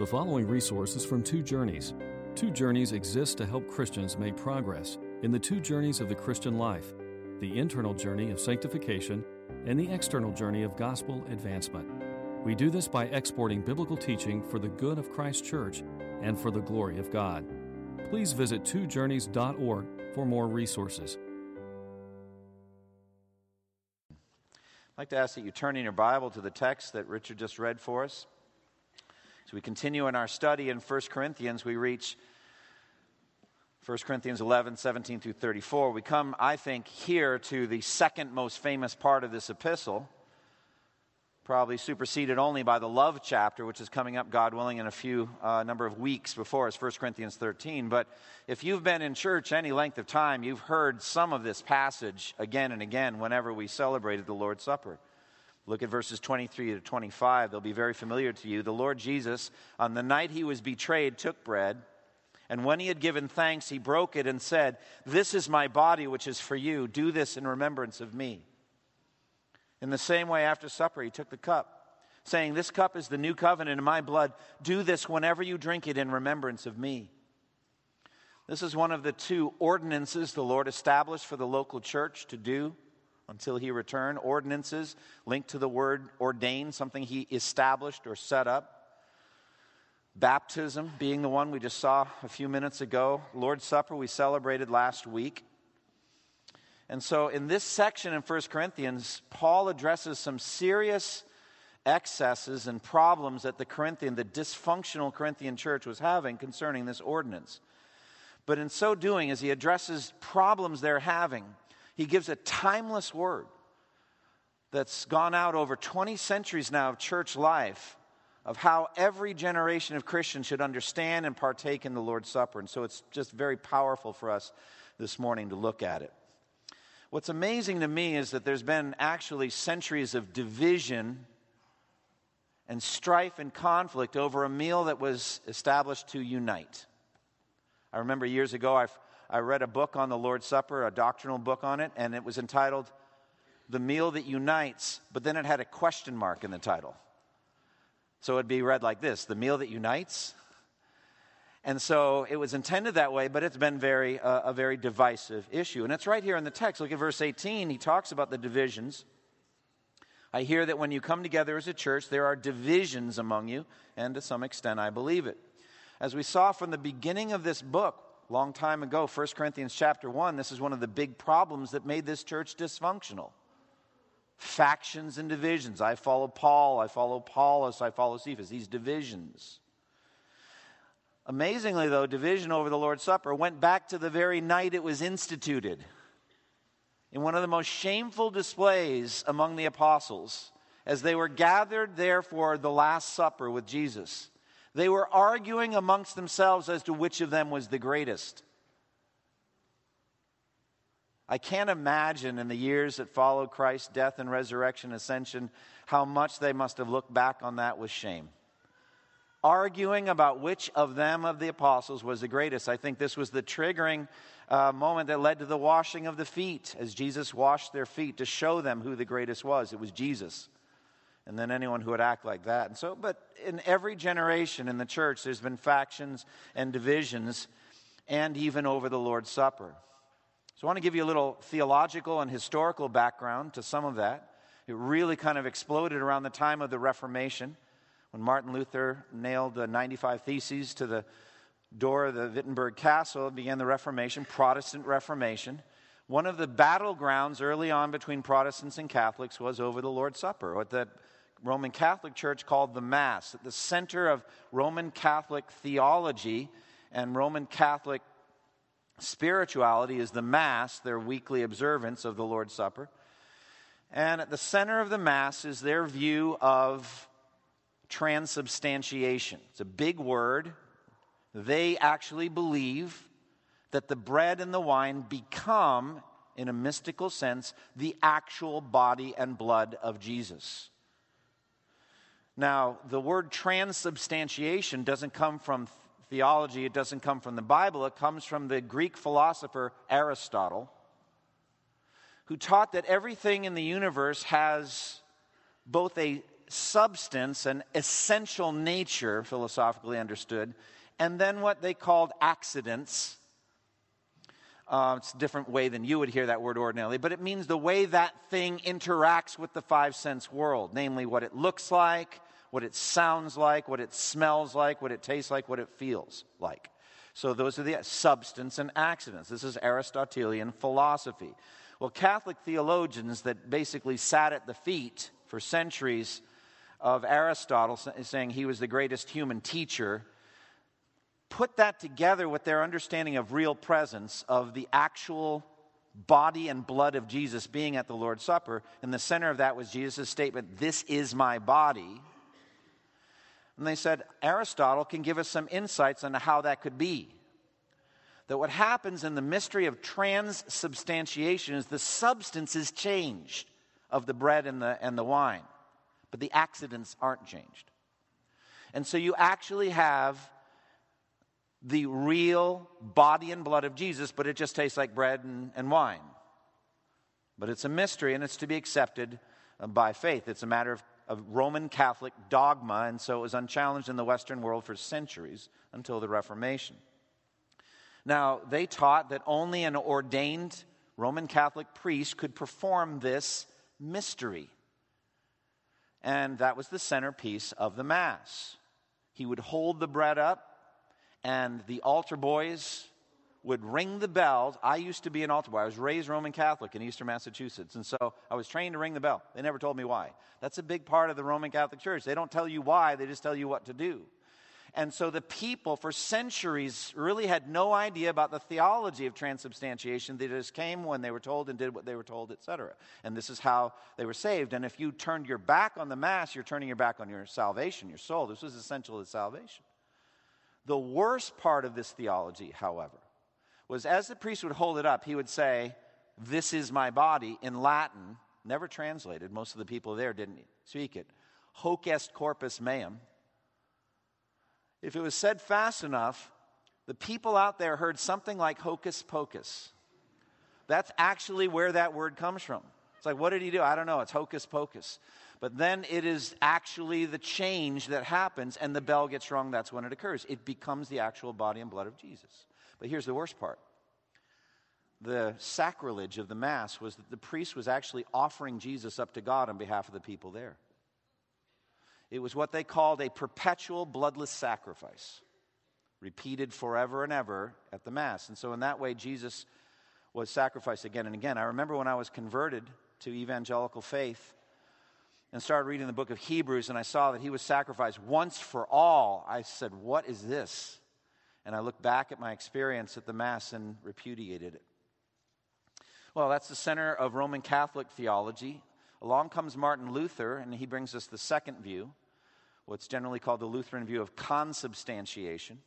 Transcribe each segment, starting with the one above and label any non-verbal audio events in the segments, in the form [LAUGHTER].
The following resources from Two Journeys. Two Journeys exists to help Christians make progress in the two journeys of the Christian life the internal journey of sanctification and the external journey of gospel advancement. We do this by exporting biblical teaching for the good of Christ's church and for the glory of God. Please visit twojourneys.org for more resources. I'd like to ask that you turn in your Bible to the text that Richard just read for us. As we continue in our study in 1 Corinthians, we reach 1 Corinthians 11, 17 through 34. We come, I think, here to the second most famous part of this epistle, probably superseded only by the love chapter, which is coming up, God willing, in a few uh, number of weeks before us, 1 Corinthians 13. But if you've been in church any length of time, you've heard some of this passage again and again whenever we celebrated the Lord's Supper. Look at verses 23 to 25. They'll be very familiar to you. The Lord Jesus, on the night he was betrayed, took bread. And when he had given thanks, he broke it and said, This is my body, which is for you. Do this in remembrance of me. In the same way, after supper, he took the cup, saying, This cup is the new covenant in my blood. Do this whenever you drink it in remembrance of me. This is one of the two ordinances the Lord established for the local church to do until he return. Ordinances linked to the word ordain, something he established or set up. Baptism being the one we just saw a few minutes ago. Lord's Supper we celebrated last week. And so in this section in 1 Corinthians, Paul addresses some serious excesses and problems that the Corinthian, the dysfunctional Corinthian church was having concerning this ordinance. But in so doing, as he addresses problems they're having, he gives a timeless word that's gone out over 20 centuries now of church life of how every generation of Christians should understand and partake in the Lord's Supper. And so it's just very powerful for us this morning to look at it. What's amazing to me is that there's been actually centuries of division and strife and conflict over a meal that was established to unite. I remember years ago, I, I read a book on the Lord's Supper, a doctrinal book on it, and it was entitled The Meal That Unites, but then it had a question mark in the title. So it'd be read like this The meal that unites. And so it was intended that way, but it's been very, uh, a very divisive issue. And it's right here in the text. Look at verse 18. He talks about the divisions. I hear that when you come together as a church, there are divisions among you, and to some extent, I believe it. As we saw from the beginning of this book, long time ago, 1 Corinthians chapter 1, this is one of the big problems that made this church dysfunctional factions and divisions. I follow Paul, I follow Apollos, I follow Cephas, these divisions. Amazingly, though, division over the Lord's Supper went back to the very night it was instituted. In one of the most shameful displays among the apostles, as they were gathered there for the Last Supper with Jesus, they were arguing amongst themselves as to which of them was the greatest. I can't imagine in the years that followed Christ's death and resurrection ascension how much they must have looked back on that with shame. Arguing about which of them, of the apostles, was the greatest. I think this was the triggering uh, moment that led to the washing of the feet as Jesus washed their feet to show them who the greatest was. It was Jesus. And then anyone who would act like that. And so, but in every generation in the church, there's been factions and divisions, and even over the Lord's Supper. So I want to give you a little theological and historical background to some of that. It really kind of exploded around the time of the Reformation when Martin Luther nailed the 95 Theses to the door of the Wittenberg Castle. Began the Reformation, Protestant Reformation. One of the battlegrounds early on between Protestants and Catholics was over the Lord's Supper, what the Roman Catholic Church called the Mass. At the center of Roman Catholic theology and Roman Catholic Spirituality is the Mass, their weekly observance of the Lord's Supper. And at the center of the Mass is their view of transubstantiation. It's a big word. They actually believe that the bread and the wine become, in a mystical sense, the actual body and blood of Jesus. Now, the word transubstantiation doesn't come from theology, it doesn't come from the Bible, it comes from the Greek philosopher Aristotle, who taught that everything in the universe has both a substance, an essential nature, philosophically understood, and then what they called accidents. Uh, it's a different way than you would hear that word ordinarily, but it means the way that thing interacts with the five sense world, namely what it looks like, what it sounds like, what it smells like, what it tastes like, what it feels like. So those are the substance and accidents. This is Aristotelian philosophy. Well, Catholic theologians that basically sat at the feet for centuries of Aristotle, saying he was the greatest human teacher, put that together with their understanding of real presence, of the actual body and blood of Jesus being at the Lord's Supper. And the center of that was Jesus' statement, This is my body. And they said, Aristotle can give us some insights into how that could be. That what happens in the mystery of transubstantiation is the substance is changed of the bread and the, and the wine, but the accidents aren't changed. And so you actually have the real body and blood of Jesus, but it just tastes like bread and, and wine. But it's a mystery and it's to be accepted uh, by faith. It's a matter of of Roman Catholic dogma, and so it was unchallenged in the Western world for centuries until the Reformation. Now, they taught that only an ordained Roman Catholic priest could perform this mystery. And that was the centerpiece of the Mass. He would hold the bread up, and the altar boys would ring the bells. I used to be an altar boy. I was raised Roman Catholic in Eastern Massachusetts. And so I was trained to ring the bell. They never told me why. That's a big part of the Roman Catholic Church. They don't tell you why, they just tell you what to do. And so the people for centuries really had no idea about the theology of transubstantiation. They just came when they were told and did what they were told, etc. And this is how they were saved. And if you turned your back on the Mass, you're turning your back on your salvation, your soul. This was essential to salvation. The worst part of this theology, however, was as the priest would hold it up, he would say, This is my body in Latin, never translated. Most of the people there didn't speak it. Hoc est corpus meum. If it was said fast enough, the people out there heard something like hocus pocus. That's actually where that word comes from. It's like, what did he do? I don't know. It's hocus pocus. But then it is actually the change that happens, and the bell gets rung. That's when it occurs. It becomes the actual body and blood of Jesus. But here's the worst part the sacrilege of the Mass was that the priest was actually offering Jesus up to God on behalf of the people there. It was what they called a perpetual bloodless sacrifice, repeated forever and ever at the Mass. And so, in that way, Jesus was sacrificed again and again. I remember when I was converted to evangelical faith and started reading the book of Hebrews, and I saw that he was sacrificed once for all. I said, What is this? And I looked back at my experience at the Mass and repudiated it. Well, that's the center of Roman Catholic theology. Along comes Martin Luther, and he brings us the second view, what's generally called the Lutheran view of consubstantiation.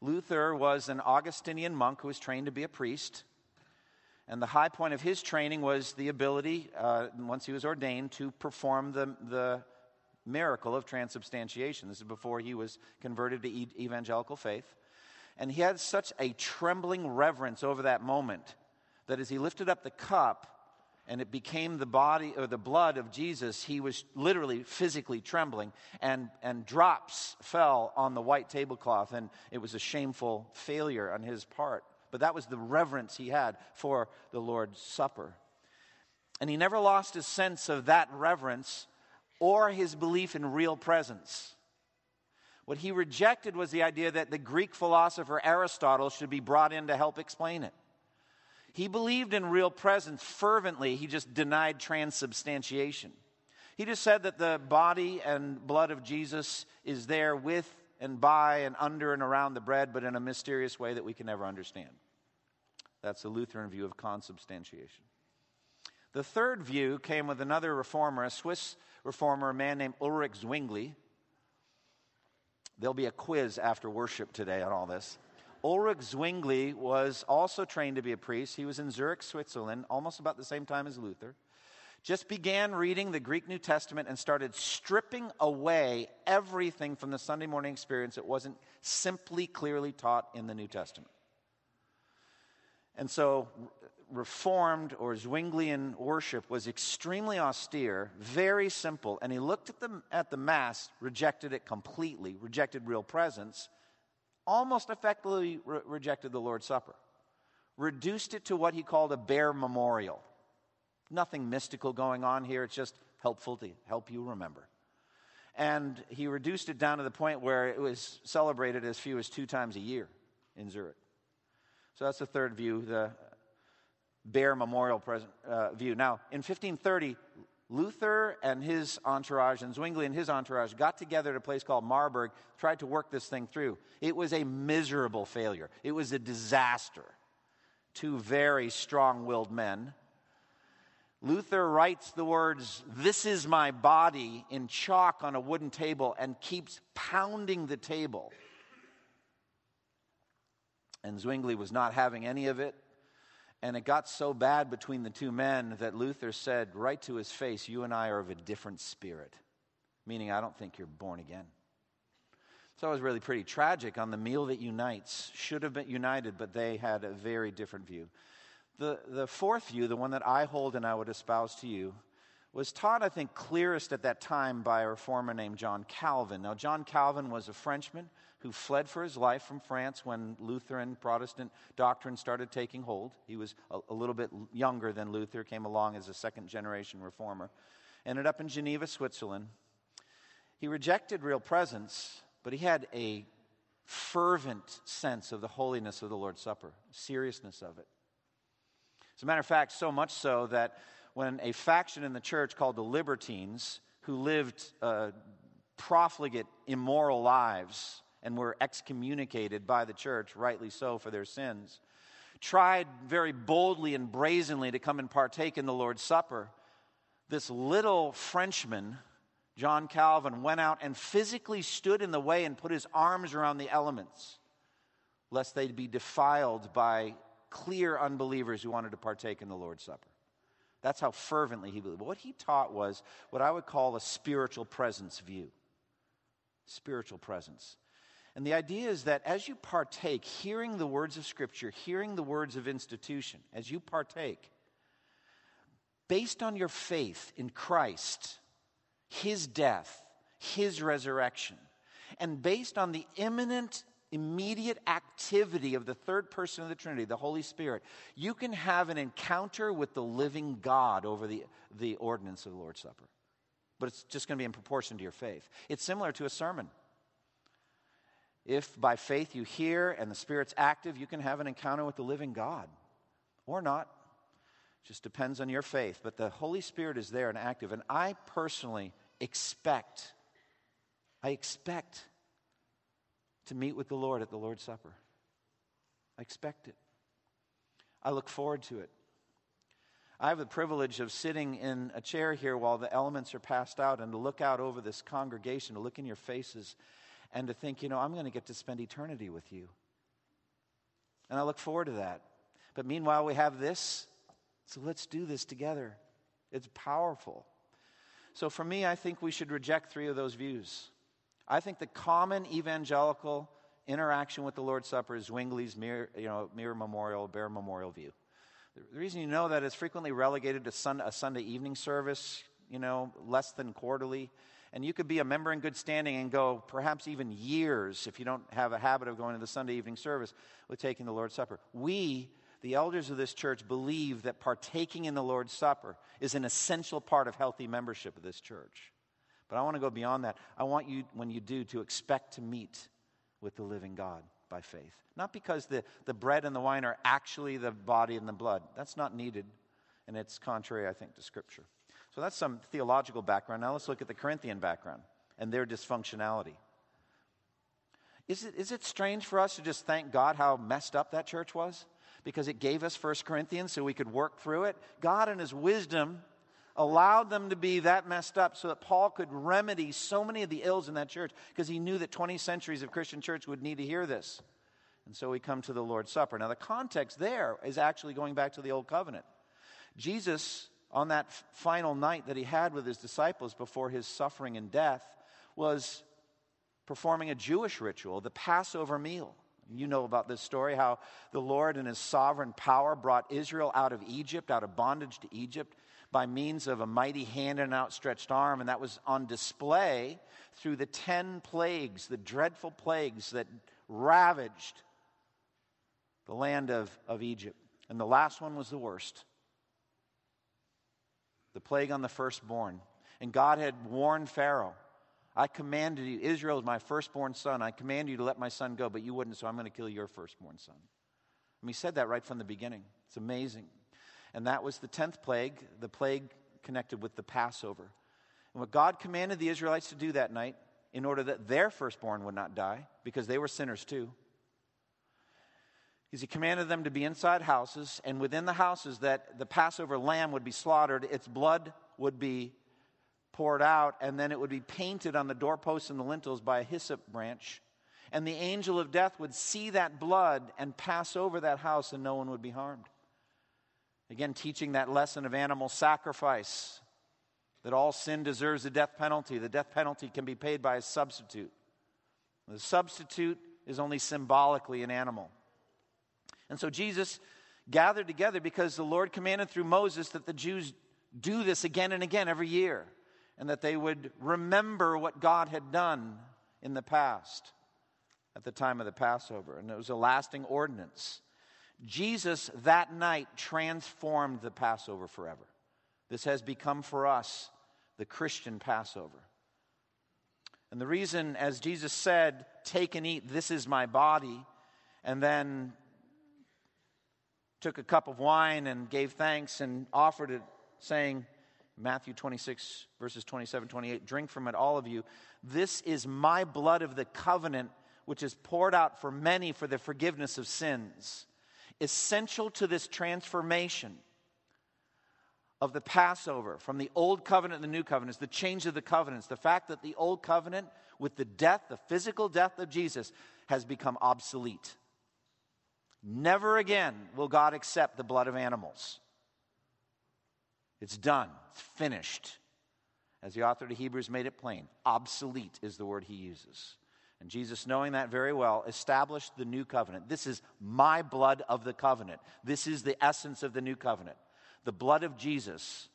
Luther was an Augustinian monk who was trained to be a priest. And the high point of his training was the ability, uh, once he was ordained, to perform the, the miracle of transubstantiation. This is before he was converted to evangelical faith. And he had such a trembling reverence over that moment that as he lifted up the cup and it became the body or the blood of Jesus, he was literally physically trembling, and, and drops fell on the white tablecloth, and it was a shameful failure on his part. But that was the reverence he had for the Lord's Supper. And he never lost his sense of that reverence or his belief in real presence. What he rejected was the idea that the Greek philosopher Aristotle should be brought in to help explain it. He believed in real presence fervently, he just denied transubstantiation. He just said that the body and blood of Jesus is there with and by and under and around the bread, but in a mysterious way that we can never understand. That's the Lutheran view of consubstantiation. The third view came with another reformer, a Swiss reformer, a man named Ulrich Zwingli. There'll be a quiz after worship today on all this. Ulrich Zwingli was also trained to be a priest. He was in Zurich, Switzerland, almost about the same time as Luther. Just began reading the Greek New Testament and started stripping away everything from the Sunday morning experience that wasn't simply clearly taught in the New Testament. And so, Reformed or Zwinglian worship was extremely austere, very simple, and he looked at the, at the Mass, rejected it completely, rejected real presence, almost effectively re- rejected the Lord's Supper, reduced it to what he called a bare memorial. Nothing mystical going on here, it's just helpful to help you remember. And he reduced it down to the point where it was celebrated as few as two times a year in Zurich. So that's the third view, the bare memorial present, uh, view. Now, in 1530, Luther and his entourage, and Zwingli and his entourage, got together at a place called Marburg, tried to work this thing through. It was a miserable failure, it was a disaster. Two very strong willed men. Luther writes the words, This is my body, in chalk on a wooden table and keeps pounding the table. And Zwingli was not having any of it. And it got so bad between the two men that Luther said right to his face, You and I are of a different spirit, meaning I don't think you're born again. So it was really pretty tragic on the meal that unites. Should have been united, but they had a very different view. The, the fourth view, the one that I hold and I would espouse to you, was taught, I think, clearest at that time by a reformer named John Calvin. Now, John Calvin was a Frenchman who fled for his life from France when Lutheran Protestant doctrine started taking hold. He was a, a little bit younger than Luther, came along as a second generation reformer. Ended up in Geneva, Switzerland. He rejected real presence, but he had a fervent sense of the holiness of the Lord's Supper, seriousness of it. As a matter of fact, so much so that when a faction in the church called the Libertines, who lived uh, profligate, immoral lives and were excommunicated by the church, rightly so, for their sins, tried very boldly and brazenly to come and partake in the Lord's Supper, this little Frenchman, John Calvin, went out and physically stood in the way and put his arms around the elements, lest they'd be defiled by clear unbelievers who wanted to partake in the Lord's Supper. That's how fervently he believed. But what he taught was what I would call a spiritual presence view. Spiritual presence. And the idea is that as you partake, hearing the words of Scripture, hearing the words of institution, as you partake, based on your faith in Christ, His death, His resurrection, and based on the imminent immediate activity of the third person of the Trinity, the Holy Spirit, you can have an encounter with the living God over the, the ordinance of the Lord's Supper. But it's just going to be in proportion to your faith. It's similar to a sermon. If by faith you hear and the Spirit's active, you can have an encounter with the living God or not. It Just depends on your faith. But the Holy Spirit is there and active. And I personally expect, I expect to meet with the Lord at the Lord's Supper. I expect it. I look forward to it. I have the privilege of sitting in a chair here while the elements are passed out and to look out over this congregation, to look in your faces, and to think, you know, I'm going to get to spend eternity with you. And I look forward to that. But meanwhile, we have this, so let's do this together. It's powerful. So for me, I think we should reject three of those views. I think the common evangelical interaction with the Lord's Supper is Zwingli's mere, you know, mere memorial, bare memorial view. The reason you know that is frequently relegated to sun, a Sunday evening service, you know, less than quarterly. And you could be a member in good standing and go perhaps even years if you don't have a habit of going to the Sunday evening service with taking the Lord's Supper. We, the elders of this church, believe that partaking in the Lord's Supper is an essential part of healthy membership of this church. But I want to go beyond that. I want you, when you do, to expect to meet with the living God by faith. Not because the, the bread and the wine are actually the body and the blood. That's not needed, and it's contrary, I think, to Scripture. So that's some theological background. Now let's look at the Corinthian background and their dysfunctionality. Is it, is it strange for us to just thank God how messed up that church was? Because it gave us 1 Corinthians so we could work through it? God, in His wisdom, allowed them to be that messed up so that Paul could remedy so many of the ills in that church because he knew that 20 centuries of Christian church would need to hear this. And so we come to the Lord's Supper. Now, the context there is actually going back to the Old Covenant. Jesus, on that final night that he had with his disciples before his suffering and death, was performing a Jewish ritual, the Passover meal. You know about this story how the Lord, in his sovereign power, brought Israel out of Egypt, out of bondage to Egypt, by means of a mighty hand and an outstretched arm. And that was on display through the 10 plagues, the dreadful plagues that ravaged the land of, of Egypt. And the last one was the worst the plague on the firstborn. And God had warned Pharaoh I commanded you, Israel is my firstborn son. I command you to let my son go, but you wouldn't, so I'm going to kill your firstborn son. And he said that right from the beginning. It's amazing. And that was the 10th plague, the plague connected with the Passover. And what God commanded the Israelites to do that night, in order that their firstborn would not die, because they were sinners too, is He commanded them to be inside houses, and within the houses that the Passover lamb would be slaughtered, its blood would be poured out, and then it would be painted on the doorposts and the lintels by a hyssop branch. And the angel of death would see that blood and pass over that house, and no one would be harmed. Again, teaching that lesson of animal sacrifice that all sin deserves a death penalty. The death penalty can be paid by a substitute. The substitute is only symbolically an animal. And so Jesus gathered together because the Lord commanded through Moses that the Jews do this again and again every year and that they would remember what God had done in the past at the time of the Passover. And it was a lasting ordinance. Jesus that night transformed the Passover forever. This has become for us the Christian Passover. And the reason, as Jesus said, take and eat, this is my body, and then took a cup of wine and gave thanks and offered it, saying, Matthew 26, verses 27, 28. Drink from it, all of you. This is my blood of the covenant, which is poured out for many for the forgiveness of sins. Essential to this transformation of the Passover from the old covenant and the new covenant is the change of the covenants. The fact that the old covenant, with the death, the physical death of Jesus, has become obsolete. Never again will God accept the blood of animals. It's done, it's finished. As the author of Hebrews made it plain, obsolete is the word he uses. And Jesus, knowing that very well, established the new covenant. This is my blood of the covenant. This is the essence of the new covenant. The blood of Jesus.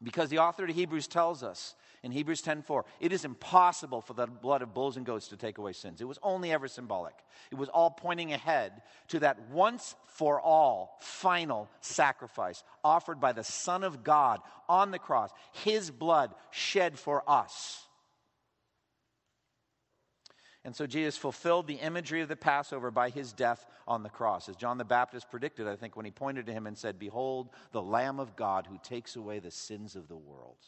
Because the author of Hebrews tells us in Hebrews 10:4, it is impossible for the blood of bulls and goats to take away sins. It was only ever symbolic. It was all pointing ahead to that once for all final sacrifice offered by the Son of God on the cross, his blood shed for us. And so Jesus fulfilled the imagery of the Passover by his death on the cross. As John the Baptist predicted, I think, when he pointed to him and said, Behold, the Lamb of God who takes away the sins of the world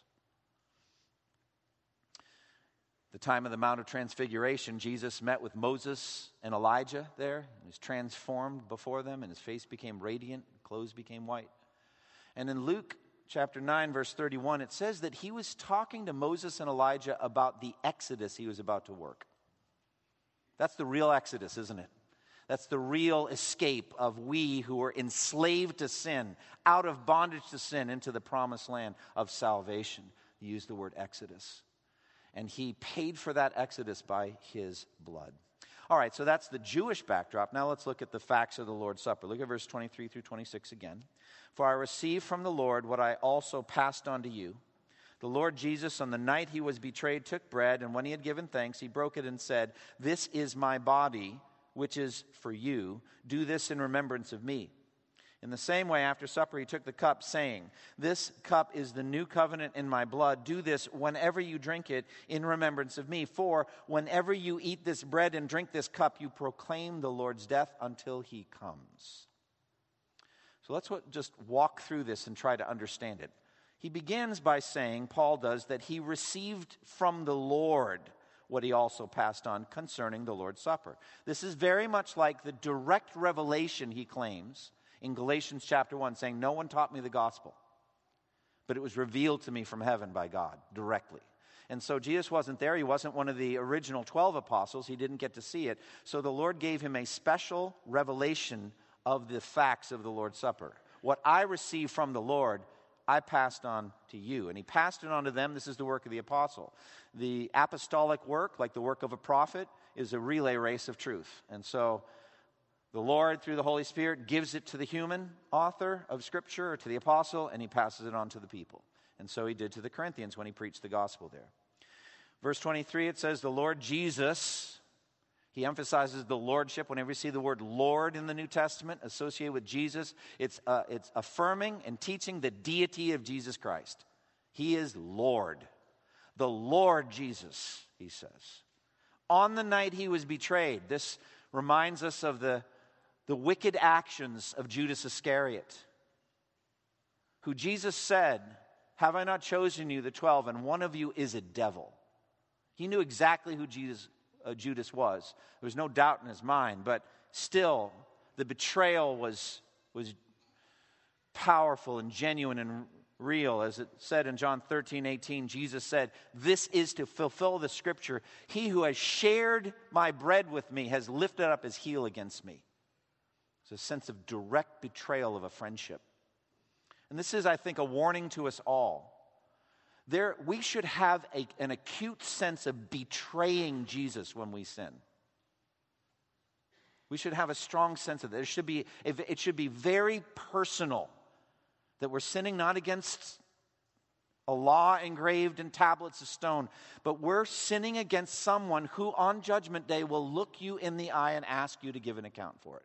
the time of the Mount of Transfiguration, Jesus met with Moses and Elijah there. He was transformed before them, and his face became radiant, clothes became white. And in Luke chapter 9, verse 31, it says that he was talking to Moses and Elijah about the exodus he was about to work. That's the real exodus, isn't it? That's the real escape of we who were enslaved to sin, out of bondage to sin, into the promised land of salvation. He used the word exodus and he paid for that exodus by his blood. All right, so that's the Jewish backdrop. Now let's look at the facts of the Lord's Supper. Look at verse 23 through 26 again. For I received from the Lord what I also passed on to you. The Lord Jesus, on the night he was betrayed, took bread, and when he had given thanks, he broke it and said, This is my body, which is for you. Do this in remembrance of me. In the same way, after supper, he took the cup, saying, This cup is the new covenant in my blood. Do this whenever you drink it in remembrance of me. For whenever you eat this bread and drink this cup, you proclaim the Lord's death until he comes. So let's just walk through this and try to understand it. He begins by saying, Paul does, that he received from the Lord what he also passed on concerning the Lord's Supper. This is very much like the direct revelation he claims in Galatians chapter 1 saying, No one taught me the gospel, but it was revealed to me from heaven by God directly. And so Jesus wasn't there. He wasn't one of the original 12 apostles. He didn't get to see it. So the Lord gave him a special revelation of the facts of the Lord's Supper. What I received from the Lord, I passed on to you. And he passed it on to them. This is the work of the apostle. The apostolic work, like the work of a prophet, is a relay race of truth. And so the Lord, through the Holy Spirit, gives it to the human author of Scripture or to the apostle, and he passes it on to the people. And so he did to the Corinthians when he preached the gospel there. Verse 23, it says, The Lord Jesus, he emphasizes the lordship. Whenever you see the word Lord in the New Testament associated with Jesus, it's, uh, it's affirming and teaching the deity of Jesus Christ. He is Lord. The Lord Jesus, he says. On the night he was betrayed, this reminds us of the, the wicked actions of Judas Iscariot, who Jesus said, Have I not chosen you, the twelve, and one of you is a devil? He knew exactly who Jesus uh, Judas was. There was no doubt in his mind, but still, the betrayal was, was powerful and genuine and real. As it said in John 13, 18, Jesus said, This is to fulfill the scripture. He who has shared my bread with me has lifted up his heel against me. It's a sense of direct betrayal of a friendship. And this is, I think, a warning to us all there, we should have a, an acute sense of betraying Jesus when we sin. We should have a strong sense of that. It should be, it should be very personal that we're sinning not against a law engraved in tablets of stone, but we're sinning against someone who on Judgment Day will look you in the eye and ask you to give an account for it.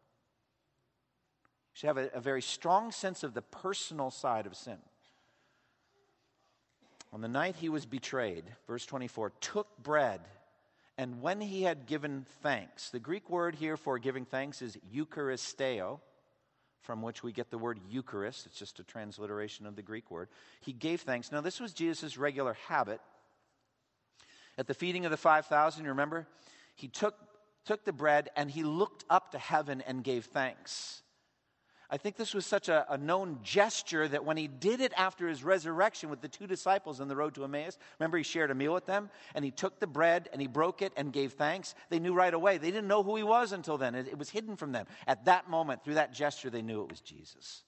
You should have a, a very strong sense of the personal side of sin on the night he was betrayed, verse 24, took bread, and when he had given thanks, the Greek word here for giving thanks is eucharisteo, from which we get the word Eucharist. It's just a transliteration of the Greek word. He gave thanks. Now, this was Jesus' regular habit. At the feeding of the 5,000, you remember? He took, took the bread and he looked up to heaven and gave thanks. I think this was such a, a, known gesture that when he did it after his resurrection with the two disciples on the road to Emmaus, remember he shared a meal with them and he took the bread and he broke it and gave thanks. They knew right away. They didn't know who he was until then. It, it was hidden from them. At that moment, through that gesture, they knew it was Jesus.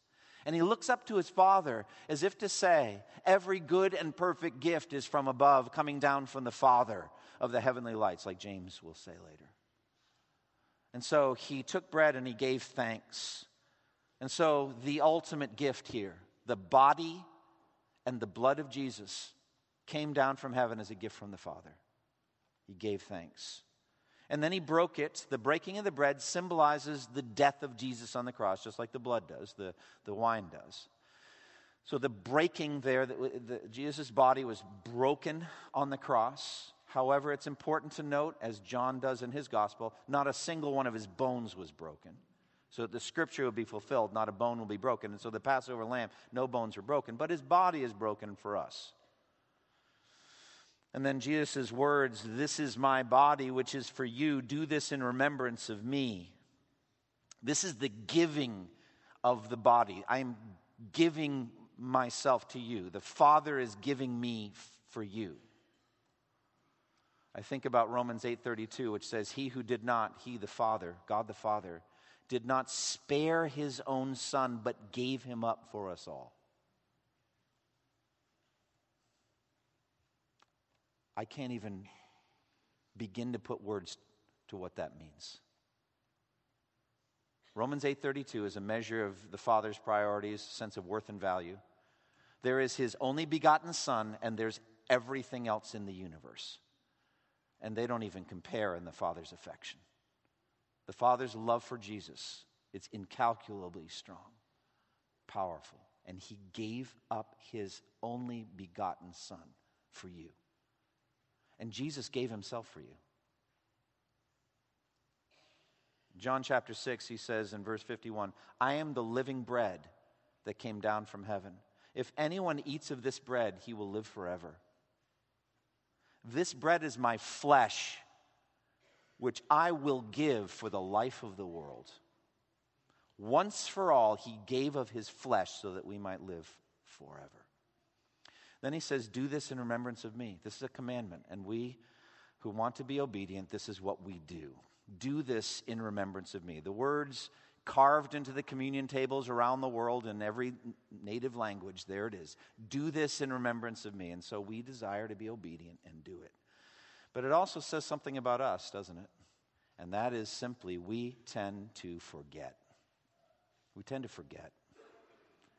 And he looks up to his Father as if to say, Every good and perfect gift is from above, coming down from the Father of the heavenly lights, like James will say later. And so he took bread and he gave thanks. And so, the ultimate gift here, the body and the blood of Jesus, came down from heaven as a gift from the Father. He gave thanks. And then he broke it. The breaking of the bread symbolizes the death of Jesus on the cross, just like the blood does, the, the wine does. So the breaking there, the, the, Jesus' body was broken on the cross. However, it's important to note, as John does in his gospel, not a single one of his bones was broken so that the scripture will be fulfilled, not a bone will be broken. And so the Passover lamb, no bones are broken, but his body is broken for us. And then Jesus' words, This is my body, which is for you. Do this in remembrance of me. This is the giving of the body. I am giving myself to you. The Father is giving me for you. I think about Romans 8:32 which says he who did not he the Father God the Father did not spare his own son, but gave him up for us all. I can't even begin to put words to what that means. Romans 8:32 is a measure of the father's priorities, sense of worth and value. There is his only begotten son and there's everything else in the universe. And they don't even compare in the father's affection. The Father's love for Jesus, it's incalculably strong, powerful. And He gave up His only begotten Son for you. And Jesus gave Himself for you. John chapter 6, he says in verse 51 I am the living bread that came down from heaven. If anyone eats of this bread, he will live forever. This bread is my flesh which I will give for the life of the world. Once for all, he gave of his flesh so that we might live forever. Then he says, Do this in remembrance of me. This is a commandment, and we who want to be obedient, this is what we do. Do this in remembrance of me. The words carved into the communion tables around the world in every native language. There it is. Do this in remembrance of me. And so we desire to be obedient and do it. But it also says something about us, doesn't it? And that is simply we tend to forget. We tend to forget.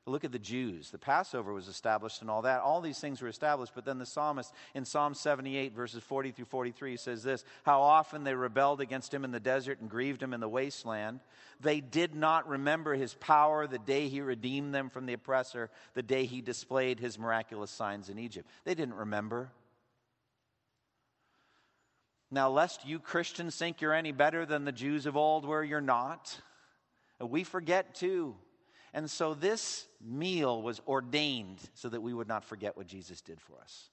Look at the Jews. The Passover was established and all that. All these things were established, but then the psalmist in Psalm 78, verses 40 through 43, says this How often they rebelled against him in the desert and grieved him in the wasteland. They did not remember his power the day he redeemed them from the oppressor, the day he displayed his miraculous signs in Egypt. They didn't remember. Now, lest you Christians think you're any better than the Jews of old, where you're not, we forget too. And so this meal was ordained so that we would not forget what Jesus did for us.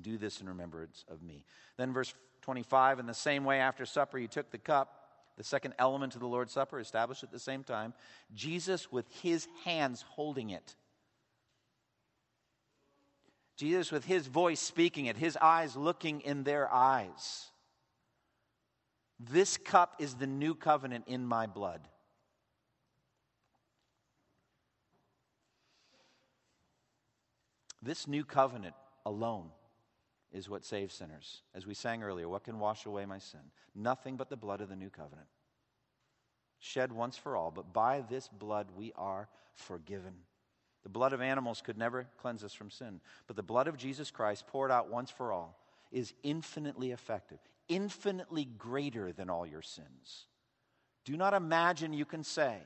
Do this in remembrance of me. Then, verse 25, in the same way, after supper, he took the cup. The second element of the Lord's Supper, established at the same time. Jesus, with his hands holding it. Jesus, with his voice speaking it, his eyes looking in their eyes. This cup is the new covenant in my blood. This new covenant alone is what saves sinners. As we sang earlier, what can wash away my sin? Nothing but the blood of the new covenant. Shed once for all, but by this blood we are forgiven. The blood of animals could never cleanse us from sin, but the blood of Jesus Christ poured out once for all is infinitely effective, infinitely greater than all your sins. Do not imagine you can say,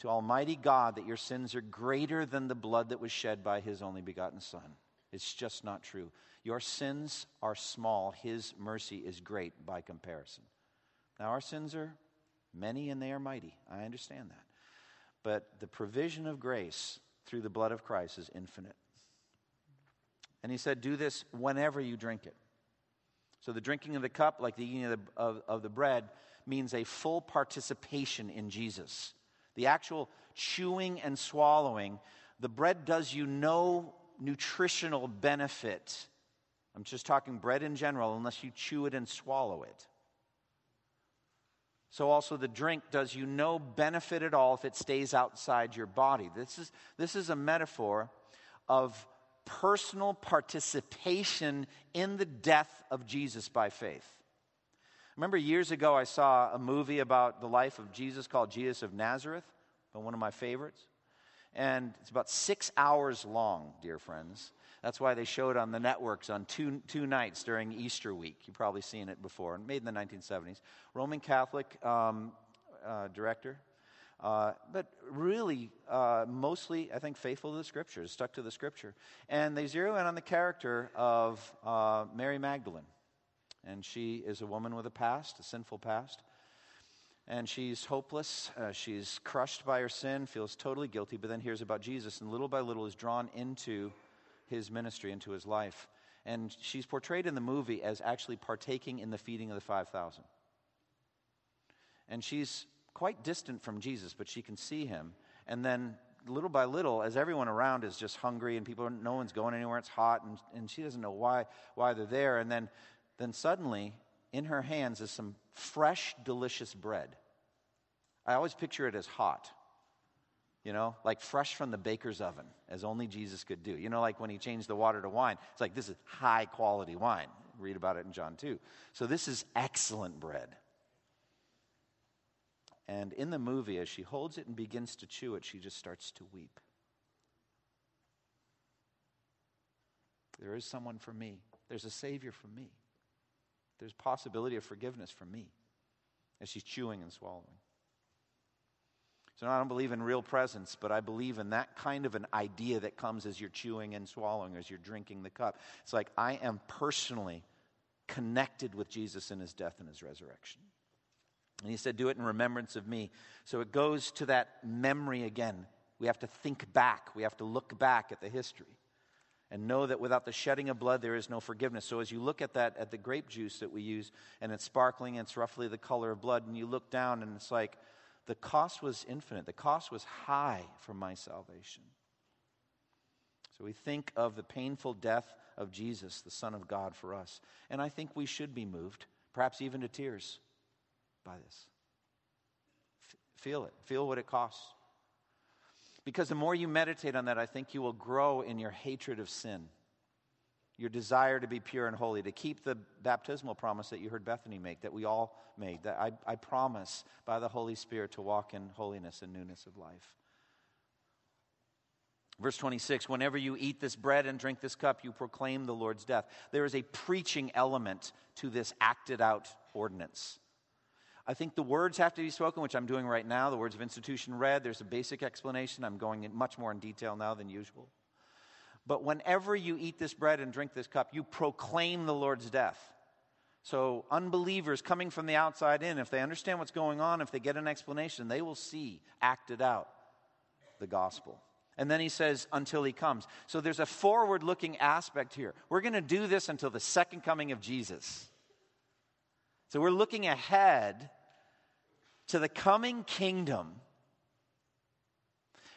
to Almighty God that your sins are greater than the blood that was shed by His only begotten Son. It's just not true. Your sins are small, His mercy is great by comparison. Now, our sins are many and they are mighty. I understand that. But the provision of grace through the blood of Christ is infinite. And He said, Do this whenever you drink it. So the drinking of the cup, like the eating of the, of, of the bread, means a full participation in Jesus the actual chewing and swallowing, the bread does you no nutritional benefit. I'm just talking bread in general, unless you chew it and swallow it. So, also, the drink does you no benefit at all if it stays outside your body. This is, this is a metaphor of personal participation in the death of Jesus by faith. Remember years ago, I saw a movie about the life of Jesus called Jesus of Nazareth, one of my favorites. And it's about six hours long, dear friends. That's why they showed on the networks on two, two nights during Easter week. You've probably seen it before, made in the 1970s. Roman Catholic um, uh, director, uh, but really, uh, mostly, I think, faithful to the scriptures, stuck to the scripture. And they zero in on the character of uh, Mary Magdalene. And she is a woman with a past, a sinful past. And she's hopeless. Uh, she's crushed by her sin, feels totally guilty, but then hears about Jesus and little by little is drawn into his ministry, into his life. And she's portrayed in the movie as actually partaking in the feeding of the 5,000. And she's quite distant from Jesus, but she can see him. And then little by little, as everyone around is just hungry and people, no one's going anywhere, it's hot, and, and she doesn't know why, why they're there. And then then suddenly, in her hands is some fresh, delicious bread. I always picture it as hot, you know, like fresh from the baker's oven, as only Jesus could do. You know, like when he changed the water to wine, it's like this is high quality wine. Read about it in John 2. So this is excellent bread. And in the movie, as she holds it and begins to chew it, she just starts to weep. There is someone for me, there's a Savior for me. There's possibility of forgiveness for me as she's chewing and swallowing. So I don't believe in real presence, but I believe in that kind of an idea that comes as you're chewing and swallowing, as you're drinking the cup. It's like I am personally connected with Jesus in his death and his resurrection. And he said, Do it in remembrance of me. So it goes to that memory again. We have to think back, we have to look back at the history and know that without the shedding of blood there is no forgiveness so as you look at that at the grape juice that we use and it's sparkling and it's roughly the color of blood and you look down and it's like the cost was infinite. The cost was high for my salvation. So we think of the painful death of jesus the son of god for us. And i think we should be moved perhaps even to tears by this. Feel it. Feel what it costs. Because the more you meditate on that, I think you will grow in your hatred of sin, your desire to be pure and holy, to keep the baptismal promise that you heard Bethany make, that we all made, that I, I promise by the Holy Spirit to walk in holiness and newness of life. Verse 26 Whenever you eat this bread and drink this cup, you proclaim the Lord's death. There is a preaching element to this acted out ordinance. I think the words have to be spoken, which I'm doing right now. The words of institution read. There's a basic explanation. I'm going in much more in detail now than usual. But whenever you eat this bread and drink this cup, you proclaim the Lord's death. So, unbelievers coming from the outside in, if they understand what's going on, if they get an explanation, they will see acted out the gospel. And then he says, until he comes. So there's a forward looking aspect here. We're going to do this until the second coming of Jesus. So we're looking ahead to the coming kingdom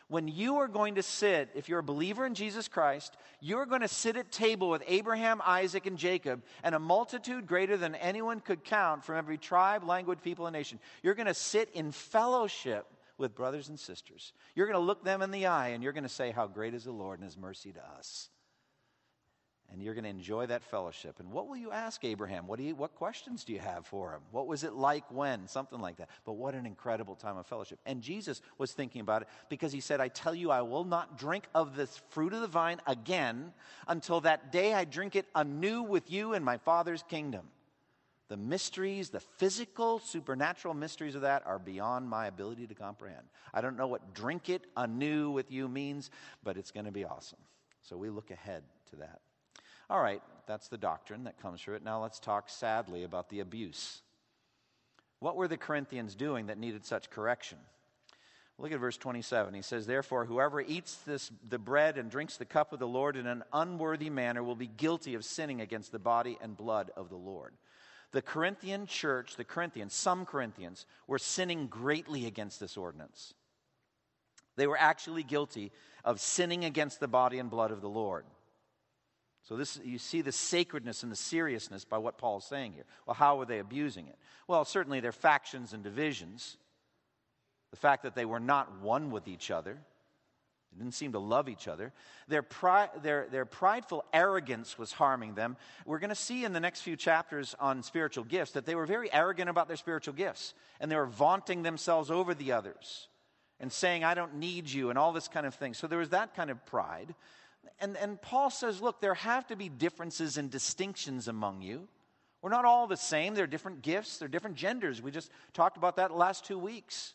when you are going to sit, if you're a believer in Jesus Christ, you're going to sit at table with Abraham, Isaac, and Jacob, and a multitude greater than anyone could count from every tribe, language, people, and nation. You're going to sit in fellowship with brothers and sisters. You're going to look them in the eye and you're going to say, How great is the Lord and his mercy to us. And you're going to enjoy that fellowship. And what will you ask Abraham? What, do you, what questions do you have for him? What was it like when? Something like that. But what an incredible time of fellowship. And Jesus was thinking about it because he said, I tell you, I will not drink of this fruit of the vine again until that day I drink it anew with you in my Father's kingdom. The mysteries, the physical, supernatural mysteries of that are beyond my ability to comprehend. I don't know what drink it anew with you means, but it's going to be awesome. So we look ahead to that. All right, that's the doctrine that comes through it. Now let's talk sadly about the abuse. What were the Corinthians doing that needed such correction? Look at verse 27. He says, Therefore, whoever eats this, the bread and drinks the cup of the Lord in an unworthy manner will be guilty of sinning against the body and blood of the Lord. The Corinthian church, the Corinthians, some Corinthians, were sinning greatly against this ordinance. They were actually guilty of sinning against the body and blood of the Lord. So this you see the sacredness and the seriousness by what Paul is saying here. Well, how were they abusing it? Well, certainly their factions and divisions. The fact that they were not one with each other, they didn't seem to love each other. Their, pri- their, their prideful arrogance was harming them. We're going to see in the next few chapters on spiritual gifts that they were very arrogant about their spiritual gifts, and they were vaunting themselves over the others and saying, I don't need you, and all this kind of thing. So there was that kind of pride. And, and Paul says, look, there have to be differences and distinctions among you. We're not all the same. There are different gifts, there are different genders. We just talked about that last two weeks.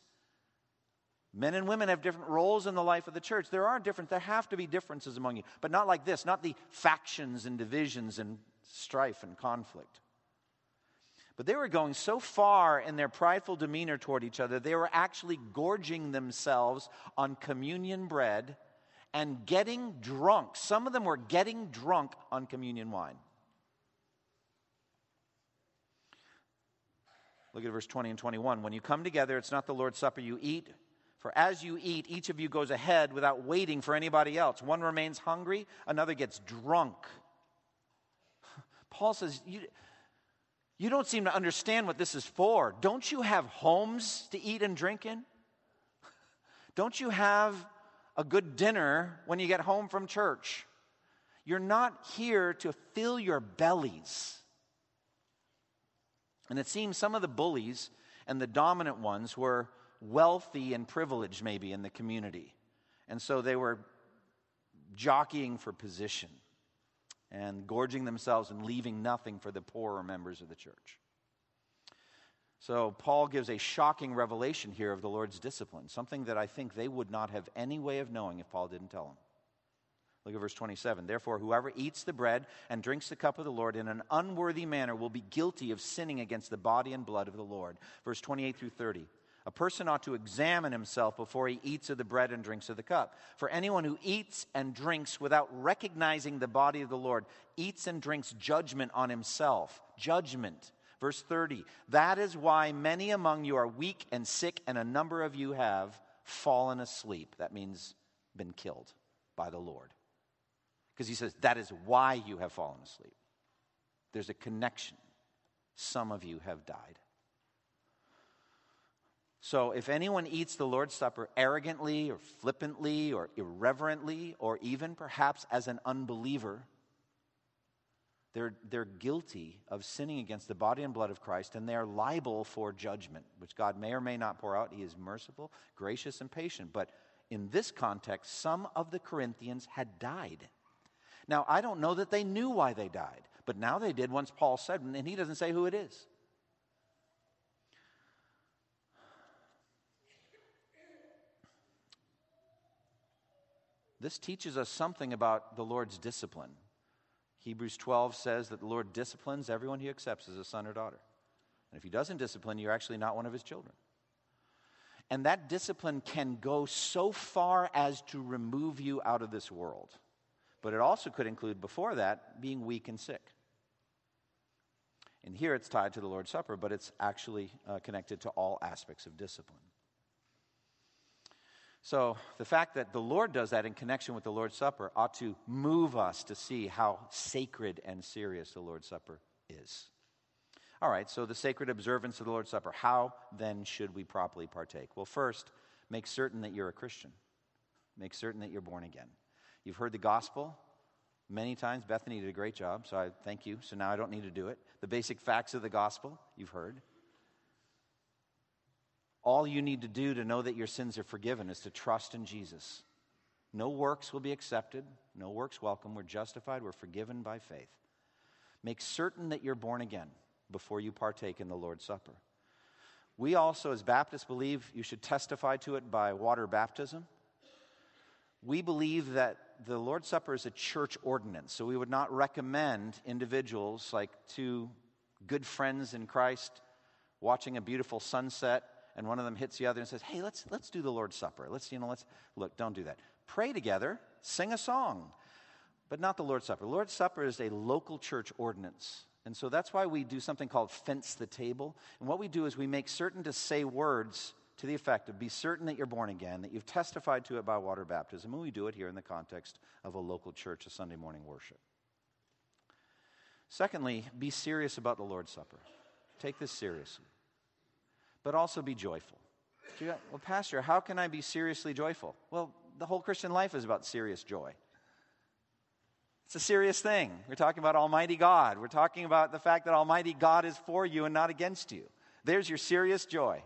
Men and women have different roles in the life of the church. There are different, there have to be differences among you, but not like this, not the factions and divisions and strife and conflict. But they were going so far in their prideful demeanor toward each other, they were actually gorging themselves on communion bread and getting drunk. Some of them were getting drunk on communion wine. Look at verse 20 and 21. When you come together, it's not the Lord's Supper you eat for as you eat, each of you goes ahead without waiting for anybody else. One remains hungry, another gets drunk. [LAUGHS] Paul says, you, you don't seem to understand what this is for. Don't you have homes to eat and drink in? [LAUGHS] Don't you have a good dinner when you get home from church? You're not here to fill your bellies. And it seems some of the bullies and the dominant ones were wealthy and privileged, maybe, in the community. And so they were jockeying for position and gorging themselves and leaving nothing for the poorer members of the church. So, Paul gives a shocking revelation here of the Lord's discipline, something that I think they would not have any way of knowing if Paul didn't tell them. Look at verse 27. Therefore, whoever eats the bread and drinks the cup of the Lord in an unworthy manner will be guilty of sinning against the body and blood of the Lord. Verse 28 through 30. A person ought to examine himself before he eats of the bread and drinks of the cup. For anyone who eats and drinks without recognizing the body of the Lord eats and drinks judgment on himself. Judgment. Verse 30 That is why many among you are weak and sick, and a number of you have fallen asleep. That means been killed by the Lord. Because he says, That is why you have fallen asleep. There's a connection. Some of you have died. So if anyone eats the Lord's Supper arrogantly or flippantly or irreverently or even perhaps as an unbeliever, they're, they're guilty of sinning against the body and blood of Christ, and they are liable for judgment, which God may or may not pour out. He is merciful, gracious, and patient. But in this context, some of the Corinthians had died. Now, I don't know that they knew why they died, but now they did once Paul said, and he doesn't say who it is. This teaches us something about the Lord's discipline. Hebrews 12 says that the Lord disciplines everyone he accepts as a son or daughter. And if he doesn't discipline, you're actually not one of his children. And that discipline can go so far as to remove you out of this world. But it also could include, before that, being weak and sick. And here it's tied to the Lord's Supper, but it's actually uh, connected to all aspects of discipline. So, the fact that the Lord does that in connection with the Lord's Supper ought to move us to see how sacred and serious the Lord's Supper is. All right, so the sacred observance of the Lord's Supper. How then should we properly partake? Well, first, make certain that you're a Christian. Make certain that you're born again. You've heard the gospel many times. Bethany did a great job, so I thank you. So now I don't need to do it. The basic facts of the gospel, you've heard. All you need to do to know that your sins are forgiven is to trust in Jesus. No works will be accepted, no works welcome. We're justified, we're forgiven by faith. Make certain that you're born again before you partake in the Lord's Supper. We also, as Baptists, believe you should testify to it by water baptism. We believe that the Lord's Supper is a church ordinance, so we would not recommend individuals like two good friends in Christ watching a beautiful sunset and one of them hits the other and says, Hey, let's, let's do the Lord's Supper. Let's, you know, let's, look, don't do that. Pray together, sing a song, but not the Lord's Supper. Lord's Supper is a local church ordinance. And so that's why we do something called fence the table. And what we do is we make certain to say words to the effect of be certain that you're born again, that you've testified to it by water baptism. And we do it here in the context of a local church, a Sunday morning worship. Secondly, be serious about the Lord's Supper. Take this seriously but also be joyful. well, Pastor, how can I be seriously joyful? Well, the whole Christian life is about serious joy. It's a serious thing. We're talking about Almighty God. We're talking about the fact that Almighty God is for you and not against you. There's your serious joy.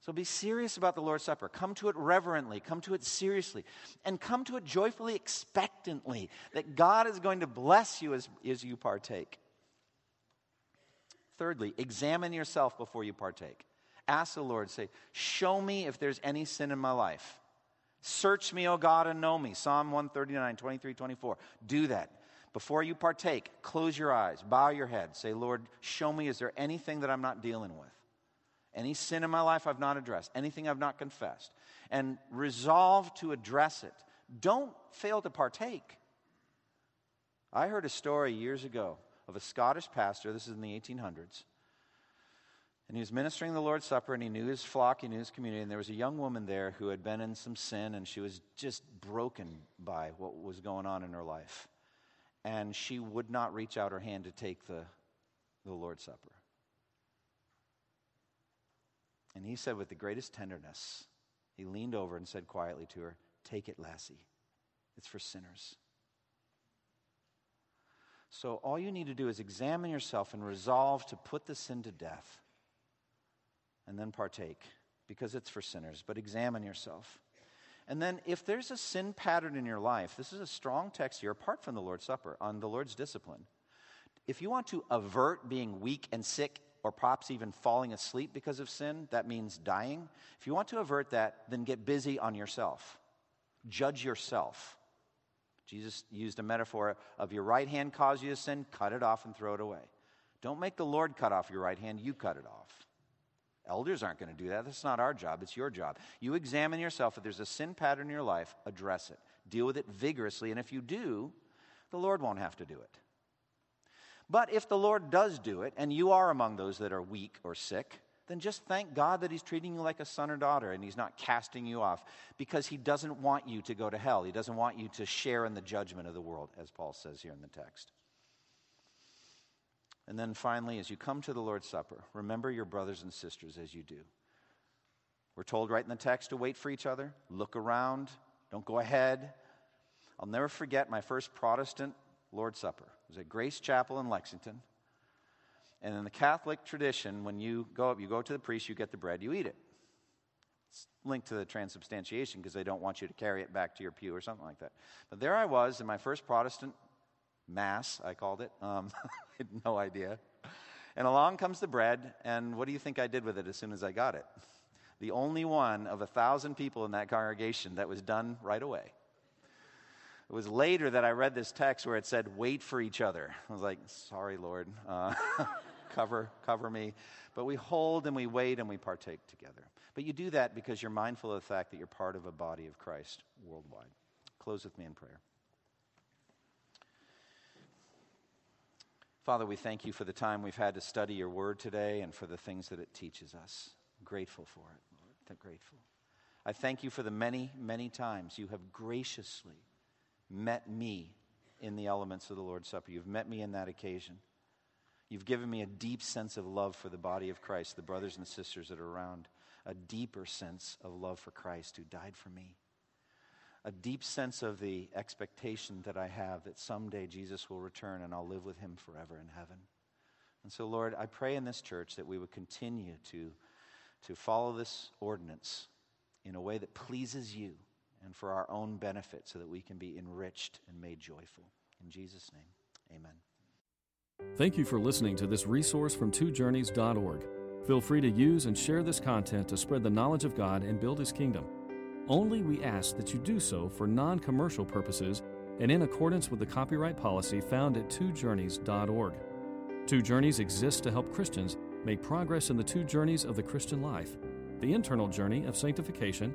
So be serious about the Lord's Supper. Come to it reverently, come to it seriously, and come to it joyfully, expectantly that God is going to bless you as, as you partake. Thirdly, examine yourself before you partake. Ask the Lord, say, Show me if there's any sin in my life. Search me, O God, and know me. Psalm 139, 23, 24. Do that. Before you partake, close your eyes, bow your head. Say, Lord, show me, is there anything that I'm not dealing with? Any sin in my life I've not addressed? Anything I've not confessed? And resolve to address it. Don't fail to partake. I heard a story years ago of a Scottish pastor. This is in the 1800s. And he was ministering the Lord's Supper, and he knew his flock, he knew his community. And there was a young woman there who had been in some sin, and she was just broken by what was going on in her life. And she would not reach out her hand to take the, the Lord's Supper. And he said, with the greatest tenderness, he leaned over and said quietly to her, Take it, lassie. It's for sinners. So all you need to do is examine yourself and resolve to put the sin to death and then partake because it's for sinners. But examine yourself. And then, if there's a sin pattern in your life, this is a strong text here, apart from the Lord's Supper, on the Lord's discipline. If you want to avert being weak and sick, or perhaps even falling asleep because of sin, that means dying. If you want to avert that, then get busy on yourself. Judge yourself. Jesus used a metaphor of your right hand cause you to sin, cut it off and throw it away. Don't make the Lord cut off your right hand, you cut it off. Elders aren't going to do that. That's not our job, it's your job. You examine yourself. If there's a sin pattern in your life, address it, deal with it vigorously. And if you do, the Lord won't have to do it. But if the Lord does do it, and you are among those that are weak or sick, then just thank God that He's treating you like a son or daughter and He's not casting you off because He doesn't want you to go to hell. He doesn't want you to share in the judgment of the world, as Paul says here in the text. And then finally, as you come to the Lord's Supper, remember your brothers and sisters as you do. We're told right in the text to wait for each other, look around, don't go ahead. I'll never forget my first Protestant Lord's Supper. It was at Grace Chapel in Lexington. And in the Catholic tradition, when you go up, you go to the priest, you get the bread, you eat it. It's linked to the transubstantiation because they don't want you to carry it back to your pew or something like that. But there I was in my first Protestant Mass, I called it. Um, [LAUGHS] I had no idea. And along comes the bread, and what do you think I did with it as soon as I got it? The only one of a thousand people in that congregation that was done right away. It was later that I read this text where it said, wait for each other. I was like, sorry, Lord, uh, [LAUGHS] cover, cover me. But we hold and we wait and we partake together. But you do that because you're mindful of the fact that you're part of a body of Christ worldwide. Close with me in prayer. Father, we thank you for the time we've had to study your word today and for the things that it teaches us. I'm grateful for it, Lord. I'm grateful. I thank you for the many, many times you have graciously met me in the elements of the Lord's Supper. You've met me in that occasion. You've given me a deep sense of love for the body of Christ, the brothers and sisters that are around, a deeper sense of love for Christ who died for me a deep sense of the expectation that I have that someday Jesus will return and I'll live with him forever in heaven. And so, Lord, I pray in this church that we would continue to, to follow this ordinance in a way that pleases you and for our own benefit so that we can be enriched and made joyful. In Jesus' name, amen. Thank you for listening to this resource from twojourneys.org. Feel free to use and share this content to spread the knowledge of God and build his kingdom. Only we ask that you do so for non commercial purposes and in accordance with the copyright policy found at twojourneys.org. Two Journeys exists to help Christians make progress in the two journeys of the Christian life the internal journey of sanctification